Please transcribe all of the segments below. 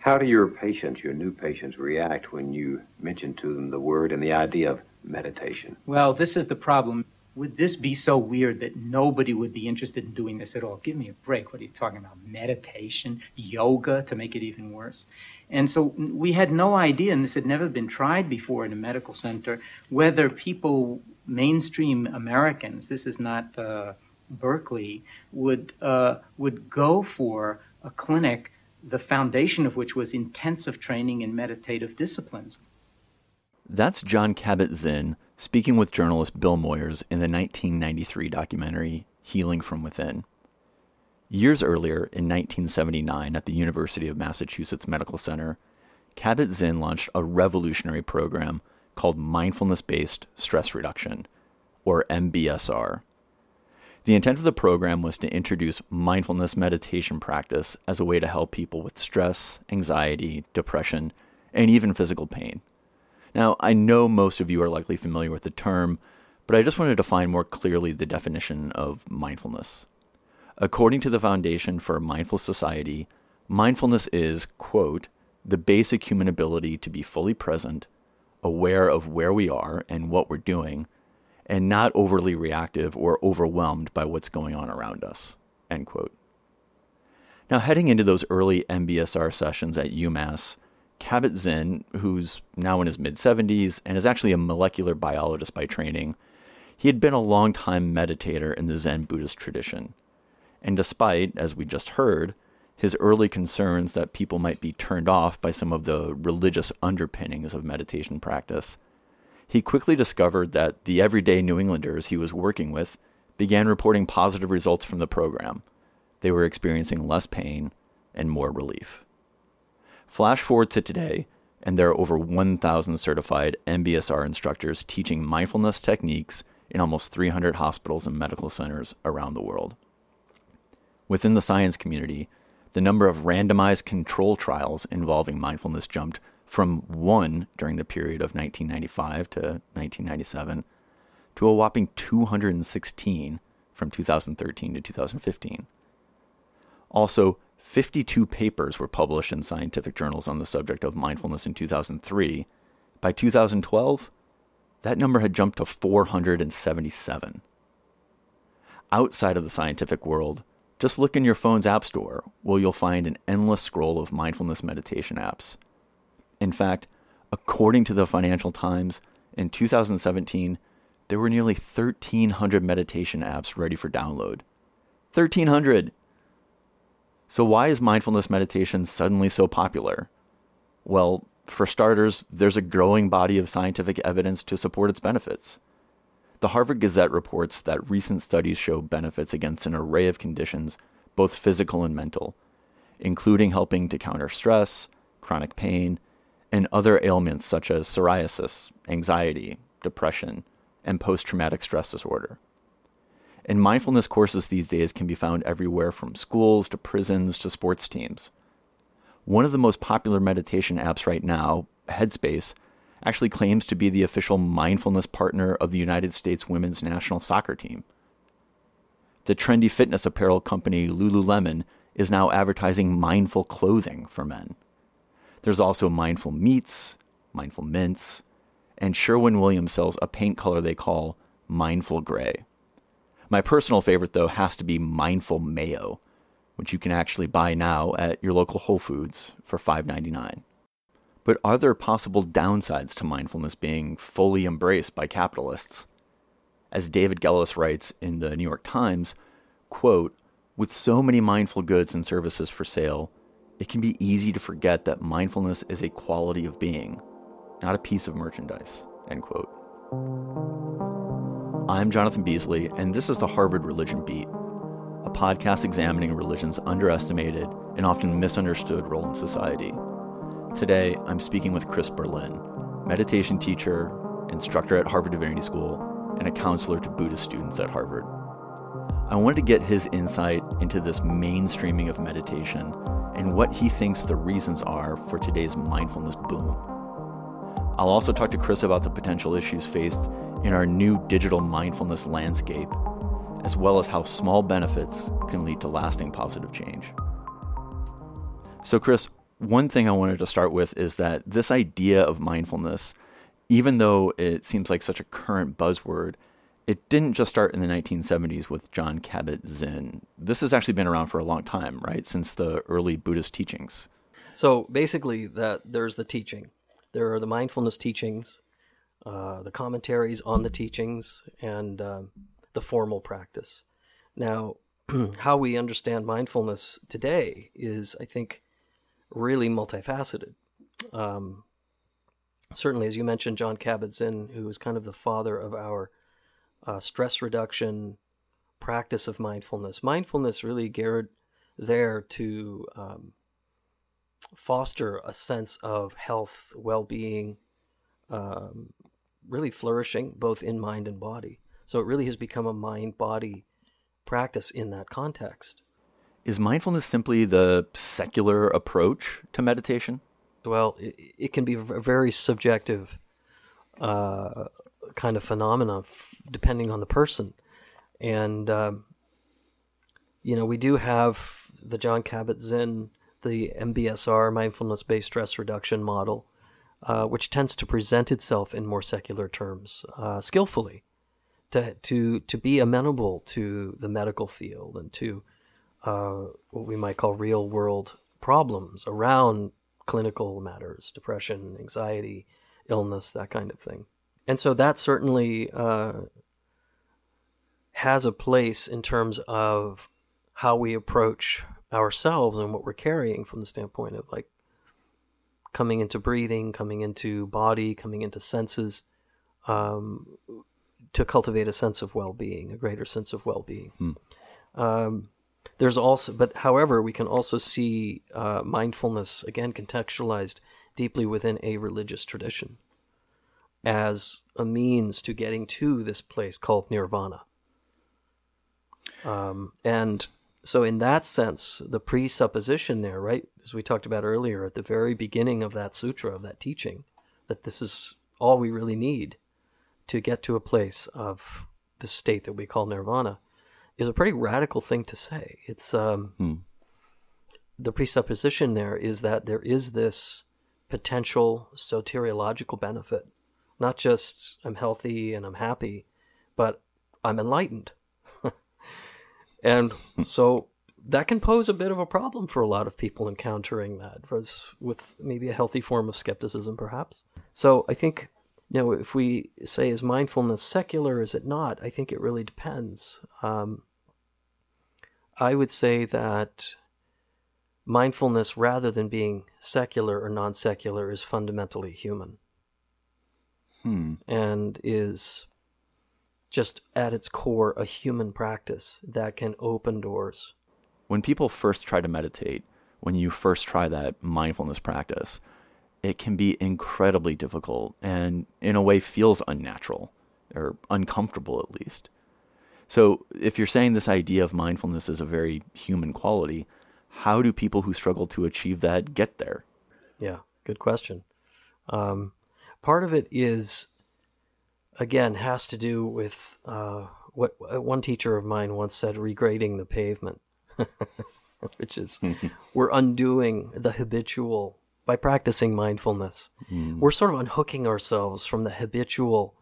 How do your patients, your new patients, react when you mention to them the word and the idea of meditation? Well, this is the problem. Would this be so weird that nobody would be interested in doing this at all? Give me a break. What are you talking about? Meditation? Yoga to make it even worse? And so we had no idea, and this had never been tried before in a medical center, whether people, mainstream Americans, this is not uh, Berkeley, would, uh, would go for a clinic the foundation of which was intensive training in meditative disciplines. That's Jon Kabat-Zinn speaking with journalist Bill Moyers in the 1993 documentary Healing from Within. Years earlier, in 1979, at the University of Massachusetts Medical Center, Kabat-Zinn launched a revolutionary program called Mindfulness Based Stress Reduction, or MBSR. The intent of the program was to introduce mindfulness meditation practice as a way to help people with stress, anxiety, depression, and even physical pain. Now, I know most of you are likely familiar with the term, but I just want to define more clearly the definition of mindfulness. According to the Foundation for a Mindful Society, mindfulness is, quote, the basic human ability to be fully present, aware of where we are and what we're doing, and not overly reactive or overwhelmed by what's going on around us. End quote. Now, heading into those early MBSR sessions at UMass, Kabat-Zinn, who's now in his mid 70s and is actually a molecular biologist by training, he had been a long-time meditator in the Zen Buddhist tradition. And despite, as we just heard, his early concerns that people might be turned off by some of the religious underpinnings of meditation practice, he quickly discovered that the everyday New Englanders he was working with began reporting positive results from the program. They were experiencing less pain and more relief. Flash forward to today, and there are over 1,000 certified MBSR instructors teaching mindfulness techniques in almost 300 hospitals and medical centers around the world. Within the science community, the number of randomized control trials involving mindfulness jumped from one during the period of 1995 to 1997 to a whopping 216 from 2013 to 2015. Also, 52 papers were published in scientific journals on the subject of mindfulness in 2003. By 2012, that number had jumped to 477. Outside of the scientific world, just look in your phone's app store where you'll find an endless scroll of mindfulness meditation apps. In fact, according to the Financial Times, in 2017, there were nearly 1,300 meditation apps ready for download. 1,300! So, why is mindfulness meditation suddenly so popular? Well, for starters, there's a growing body of scientific evidence to support its benefits. The Harvard Gazette reports that recent studies show benefits against an array of conditions, both physical and mental, including helping to counter stress, chronic pain, and other ailments such as psoriasis, anxiety, depression, and post traumatic stress disorder. And mindfulness courses these days can be found everywhere from schools to prisons to sports teams. One of the most popular meditation apps right now, Headspace, actually claims to be the official mindfulness partner of the United States women's national soccer team. The trendy fitness apparel company Lululemon is now advertising mindful clothing for men. There's also Mindful Meats, Mindful Mints, and Sherwin Williams sells a paint color they call Mindful Gray. My personal favorite, though, has to be Mindful Mayo, which you can actually buy now at your local Whole Foods for $5.99. But are there possible downsides to mindfulness being fully embraced by capitalists? As David Gelles writes in the New York Times, quote, with so many mindful goods and services for sale, it can be easy to forget that mindfulness is a quality of being, not a piece of merchandise. End quote. I'm Jonathan Beasley, and this is the Harvard Religion Beat, a podcast examining religion's underestimated and often misunderstood role in society. Today, I'm speaking with Chris Berlin, meditation teacher, instructor at Harvard Divinity School, and a counselor to Buddhist students at Harvard. I wanted to get his insight into this mainstreaming of meditation and what he thinks the reasons are for today's mindfulness boom. I'll also talk to Chris about the potential issues faced in our new digital mindfulness landscape, as well as how small benefits can lead to lasting positive change. So, Chris, one thing I wanted to start with is that this idea of mindfulness, even though it seems like such a current buzzword, it didn't just start in the 1970s with Jon Kabat-Zinn. This has actually been around for a long time, right? Since the early Buddhist teachings. So basically, that there's the teaching. There are the mindfulness teachings, uh, the commentaries on the teachings, and um, the formal practice. Now, how we understand mindfulness today is, I think, really multifaceted. Um, certainly, as you mentioned, Jon Kabat-Zinn, who is kind of the father of our uh, stress reduction practice of mindfulness. Mindfulness really geared there to um, foster a sense of health, well being, um, really flourishing both in mind and body. So it really has become a mind body practice in that context. Is mindfulness simply the secular approach to meditation? Well, it, it can be a very subjective uh, kind of phenomena f- depending on the person. And, um, you know, we do have the Jon Kabat Zinn, the MBSR, mindfulness based stress reduction model, uh, which tends to present itself in more secular terms uh, skillfully to, to, to be amenable to the medical field and to uh, what we might call real world problems around clinical matters, depression, anxiety, illness, that kind of thing. And so that certainly uh, has a place in terms of how we approach ourselves and what we're carrying from the standpoint of like coming into breathing, coming into body, coming into senses, um, to cultivate a sense of well-being, a greater sense of well-being. Hmm. Um, there's also, but however, we can also see uh, mindfulness again contextualized deeply within a religious tradition as a means to getting to this place called nirvana. Um, and so, in that sense, the presupposition there, right, as we talked about earlier at the very beginning of that sutra, of that teaching, that this is all we really need to get to a place of the state that we call nirvana, is a pretty radical thing to say. It's um, hmm. the presupposition there is that there is this potential soteriological benefit not just I'm healthy and I'm happy, but I'm enlightened. and so that can pose a bit of a problem for a lot of people encountering that with maybe a healthy form of skepticism, perhaps. So I think, you know, if we say, is mindfulness secular, is it not? I think it really depends. Um, I would say that mindfulness, rather than being secular or non secular, is fundamentally human hmm. and is just at its core a human practice that can open doors. When people first try to meditate, when you first try that mindfulness practice, it can be incredibly difficult and, in a way, feels unnatural or uncomfortable at least. So, if you're saying this idea of mindfulness is a very human quality, how do people who struggle to achieve that get there? Yeah, good question. Um, Part of it is, again, has to do with uh, what one teacher of mine once said regrading the pavement, which is we're undoing the habitual by practicing mindfulness. Mm. We're sort of unhooking ourselves from the habitual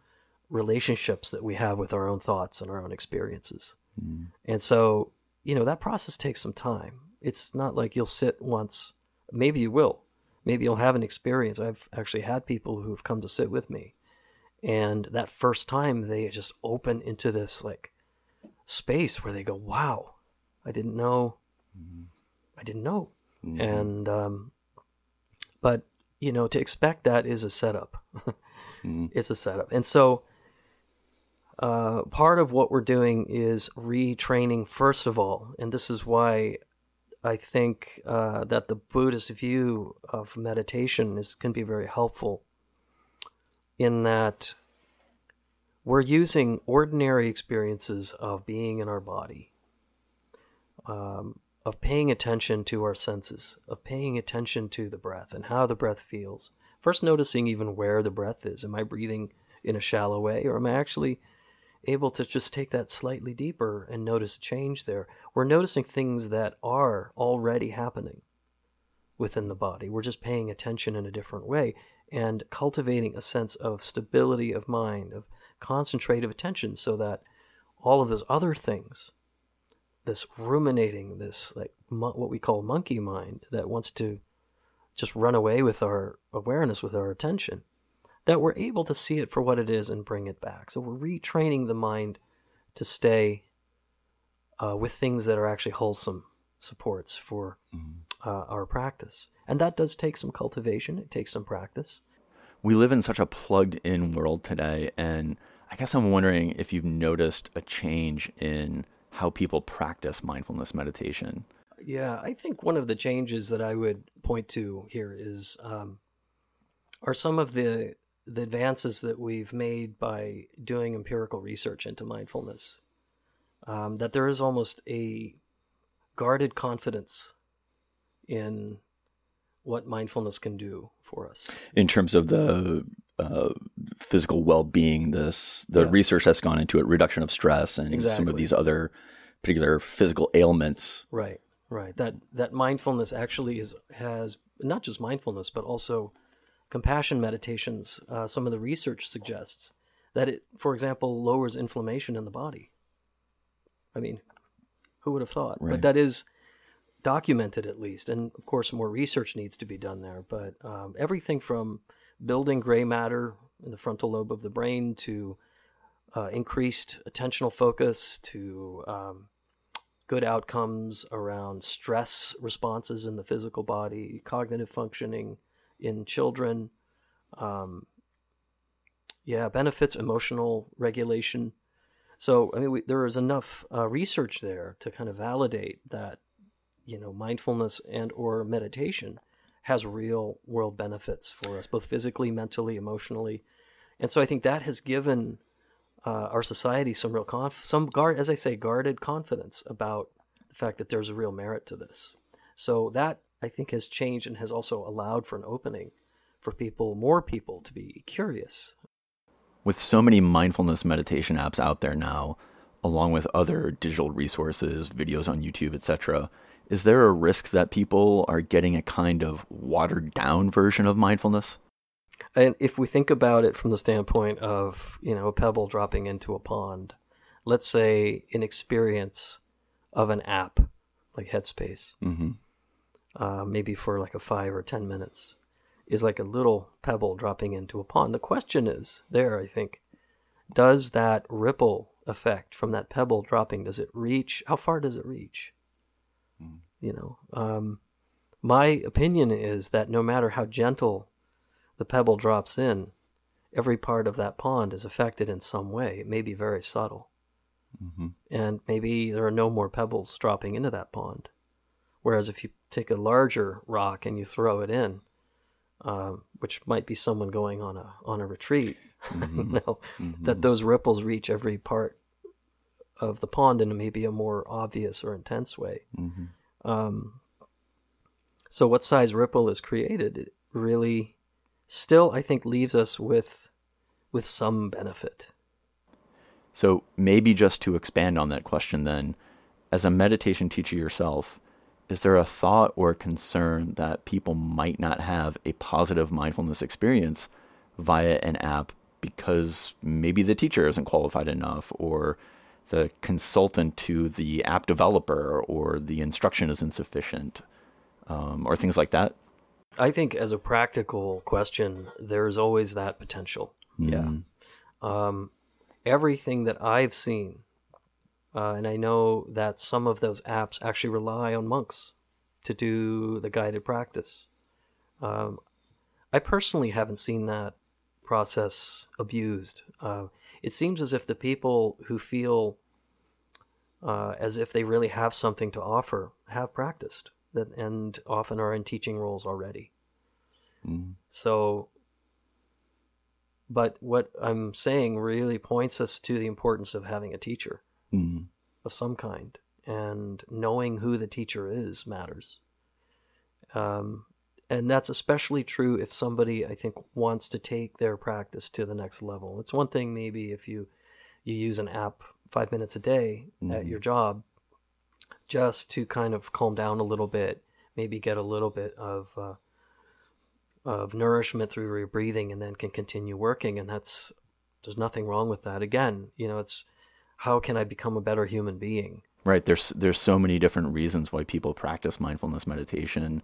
relationships that we have with our own thoughts and our own experiences. Mm. And so, you know, that process takes some time. It's not like you'll sit once, maybe you will, maybe you'll have an experience. I've actually had people who've come to sit with me, and that first time they just open into this like space where they go, "Wow, I didn't know, mm-hmm. I didn't know," mm-hmm. and um, but you know to expect that is a setup. mm-hmm. It's a setup, and so. Uh, part of what we're doing is retraining, first of all, and this is why I think uh, that the Buddhist view of meditation is can be very helpful in that we're using ordinary experiences of being in our body, um, of paying attention to our senses, of paying attention to the breath and how the breath feels. First, noticing even where the breath is. Am I breathing in a shallow way, or am I actually able to just take that slightly deeper and notice a change there. We're noticing things that are already happening. within the body. We're just paying attention in a different way and cultivating a sense of stability of mind, of concentrative attention, so that all of those other things, this ruminating, this like what we call monkey mind that wants to just run away with our awareness, with our attention, that we're able to see it for what it is and bring it back. So we're retraining the mind to stay uh, with things that are actually wholesome supports for mm-hmm. uh, our practice. And that does take some cultivation, it takes some practice. We live in such a plugged in world today. And I guess I'm wondering if you've noticed a change in how people practice mindfulness meditation. Yeah, I think one of the changes that I would point to here is um, are some of the the advances that we've made by doing empirical research into mindfulness. Um, that there is almost a guarded confidence in what mindfulness can do for us in terms of the uh, physical well-being this the yeah. research that's gone into it reduction of stress and exactly. some of these other particular physical ailments right right that that mindfulness actually is has not just mindfulness but also compassion meditations uh, some of the research suggests that it for example lowers inflammation in the body i mean who would have thought? Right. But that is documented at least. And of course, more research needs to be done there. But um, everything from building gray matter in the frontal lobe of the brain to uh, increased attentional focus to um, good outcomes around stress responses in the physical body, cognitive functioning in children. Um, yeah, benefits, emotional regulation so, I mean, we, there is enough uh, research there to kind of validate that, you know, mindfulness and or meditation has real world benefits for us, both physically, mentally, emotionally. And so I think that has given uh, our society some real conf- some guard, as I say, guarded confidence about the fact that there's a real merit to this. So that I think has changed and has also allowed for an opening for people, more people, to be curious with so many mindfulness meditation apps out there now, along with other digital resources, videos on YouTube, etc., is there a risk that people are getting a kind of watered down version of mindfulness? And if we think about it from the standpoint of, you know, a pebble dropping into a pond, let's say an experience of an app like Headspace, mm-hmm. Uh, maybe for like a five or 10 minutes is like a little pebble dropping into a pond. The question is there, I think, does that ripple effect from that pebble dropping, does it reach? How far does it reach? Mm. You know, um, my opinion is that no matter how gentle the pebble drops in, every part of that pond is affected in some way. It may be very subtle. Mm-hmm. And maybe there are no more pebbles dropping into that pond. Whereas if you take a larger rock and you throw it in, uh, which might be someone going on a on a retreat. Mm-hmm. you know, mm-hmm. that those ripples reach every part of the pond in maybe a more obvious or intense way. Mm-hmm. Um, so, what size ripple is created really still, I think, leaves us with with some benefit. So, maybe just to expand on that question, then, as a meditation teacher yourself, is there a thought or concern that people might not have a positive mindfulness experience via an app because maybe the teacher isn't qualified enough or the consultant to the app developer or the instruction is insufficient um, or things like that? I think, as a practical question, there's always that potential. Mm. Yeah. Um, everything that I've seen uh, and I know that some of those apps actually rely on monks to do the guided practice. Um, I personally haven't seen that process abused. Uh, it seems as if the people who feel uh, as if they really have something to offer have practiced that, and often are in teaching roles already. Mm. So, but what I'm saying really points us to the importance of having a teacher mm-hmm. of some kind, and knowing who the teacher is matters. Um, and that's especially true if somebody I think wants to take their practice to the next level. It's one thing maybe if you you use an app five minutes a day mm-hmm. at your job just to kind of calm down a little bit, maybe get a little bit of uh, of nourishment through your breathing and then can continue working and that's there's nothing wrong with that again you know it's how can i become a better human being right there's there's so many different reasons why people practice mindfulness meditation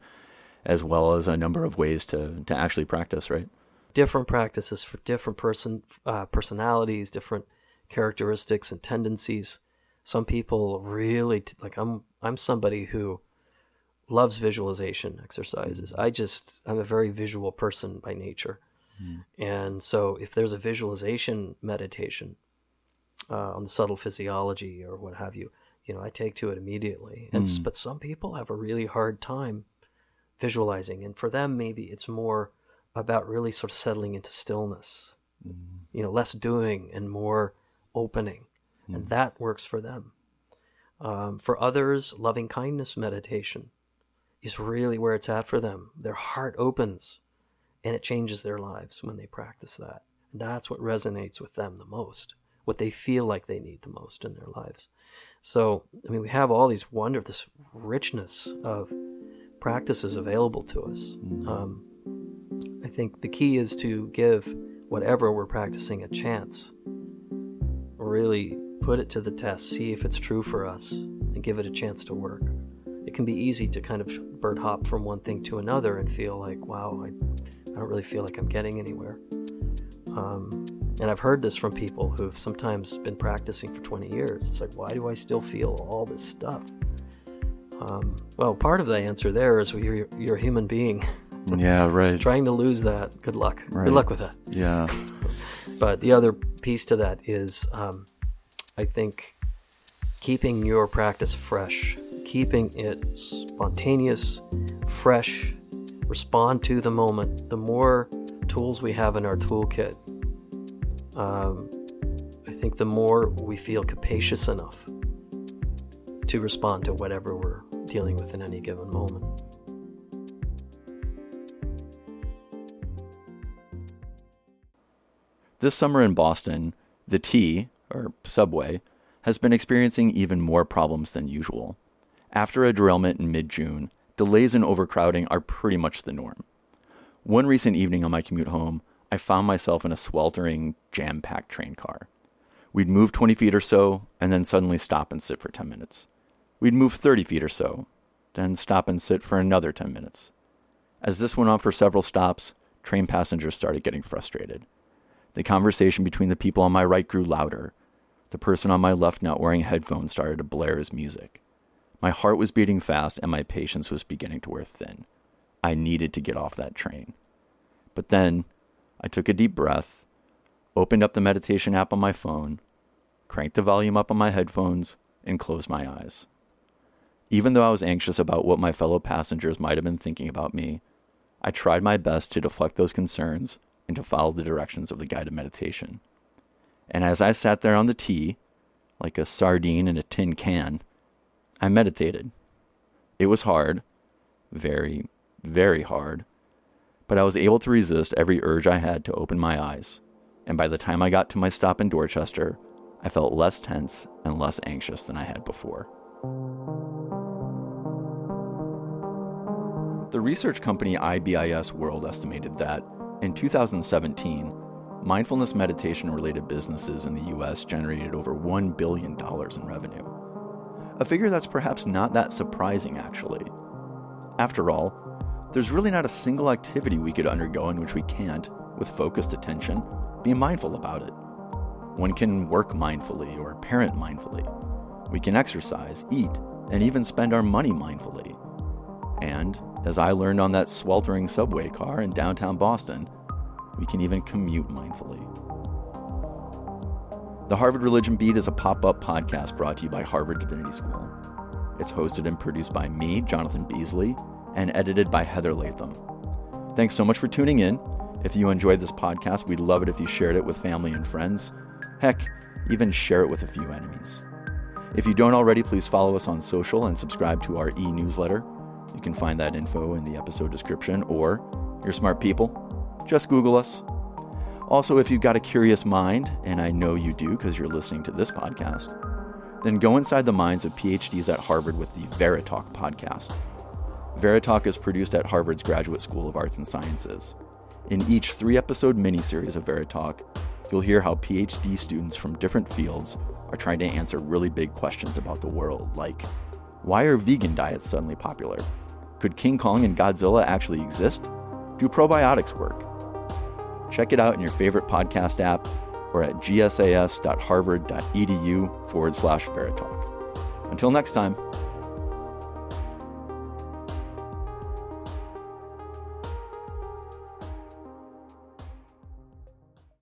as well as a number of ways to to actually practice right different practices for different person uh, personalities different characteristics and tendencies some people really t- like i'm i'm somebody who loves visualization exercises. Mm. I just I'm a very visual person by nature, mm. and so if there's a visualization meditation uh, on the subtle physiology or what have you, you know, I take to it immediately. And mm. but some people have a really hard time visualizing, and for them maybe it's more about really sort of settling into stillness. Mm. You know, less doing and more opening, and mm. that works for them. Um, for others, loving kindness meditation is really where it's at for them. Their heart opens and it changes their lives when they practice that. And that's what resonates with them the most, what they feel like they need the most in their lives. So, I mean, we have all these wonder, this richness of practices available to us. Mm-hmm. Um, I think the key is to give whatever we're practicing a chance. Really put it to the test, see if it's true for us, and give it a chance to work it can be easy to kind of bird hop from one thing to another and feel like, wow, I, I don't really feel like I'm getting anywhere. Um, and I've heard this from people who've sometimes been practicing for 20 years. It's like, why do I still feel all this stuff? Um, well, part of the answer there is well, you're, you're a human being. Yeah, right. trying to lose that. Good luck. Right. Good luck with that. Yeah. but the other piece to that is, um, I think, keeping your practice fresh keeping it spontaneous, fresh, respond to the moment, the more tools we have in our toolkit, um, I think the more we feel capacious enough to respond to whatever we're dealing with in any given moment. This summer in Boston, the T, or subway, has been experiencing even more problems than usual. After a derailment in mid June, delays and overcrowding are pretty much the norm. One recent evening on my commute home, I found myself in a sweltering, jam packed train car. We'd move 20 feet or so, and then suddenly stop and sit for 10 minutes. We'd move 30 feet or so, then stop and sit for another 10 minutes. As this went on for several stops, train passengers started getting frustrated. The conversation between the people on my right grew louder. The person on my left, not wearing headphones, started to blare his music. My heart was beating fast and my patience was beginning to wear thin. I needed to get off that train. But then I took a deep breath, opened up the meditation app on my phone, cranked the volume up on my headphones, and closed my eyes. Even though I was anxious about what my fellow passengers might have been thinking about me, I tried my best to deflect those concerns and to follow the directions of the guided meditation. And as I sat there on the T, like a sardine in a tin can, I meditated. It was hard, very, very hard, but I was able to resist every urge I had to open my eyes. And by the time I got to my stop in Dorchester, I felt less tense and less anxious than I had before. The research company IBIS World estimated that in 2017, mindfulness meditation related businesses in the US generated over $1 billion in revenue. A figure that's perhaps not that surprising, actually. After all, there's really not a single activity we could undergo in which we can't, with focused attention, be mindful about it. One can work mindfully or parent mindfully. We can exercise, eat, and even spend our money mindfully. And, as I learned on that sweltering subway car in downtown Boston, we can even commute mindfully. The Harvard Religion Beat is a pop up podcast brought to you by Harvard Divinity School. It's hosted and produced by me, Jonathan Beasley, and edited by Heather Latham. Thanks so much for tuning in. If you enjoyed this podcast, we'd love it if you shared it with family and friends. Heck, even share it with a few enemies. If you don't already, please follow us on social and subscribe to our e newsletter. You can find that info in the episode description, or, you're smart people, just Google us also, if you've got a curious mind, and I know you do because you're listening to this podcast, then go inside the minds of PhDs at Harvard with the Veritalk podcast. Veritalk is produced at Harvard's Graduate School of Arts and Sciences. In each three episode miniseries of Veritalk, you'll hear how PhD students from different fields are trying to answer really big questions about the world, like why are vegan diets suddenly popular? Could King Kong and Godzilla actually exist? Do probiotics work? Check it out in your favorite podcast app or at gsas.harvard.edu forward slash Veritalk. Until next time.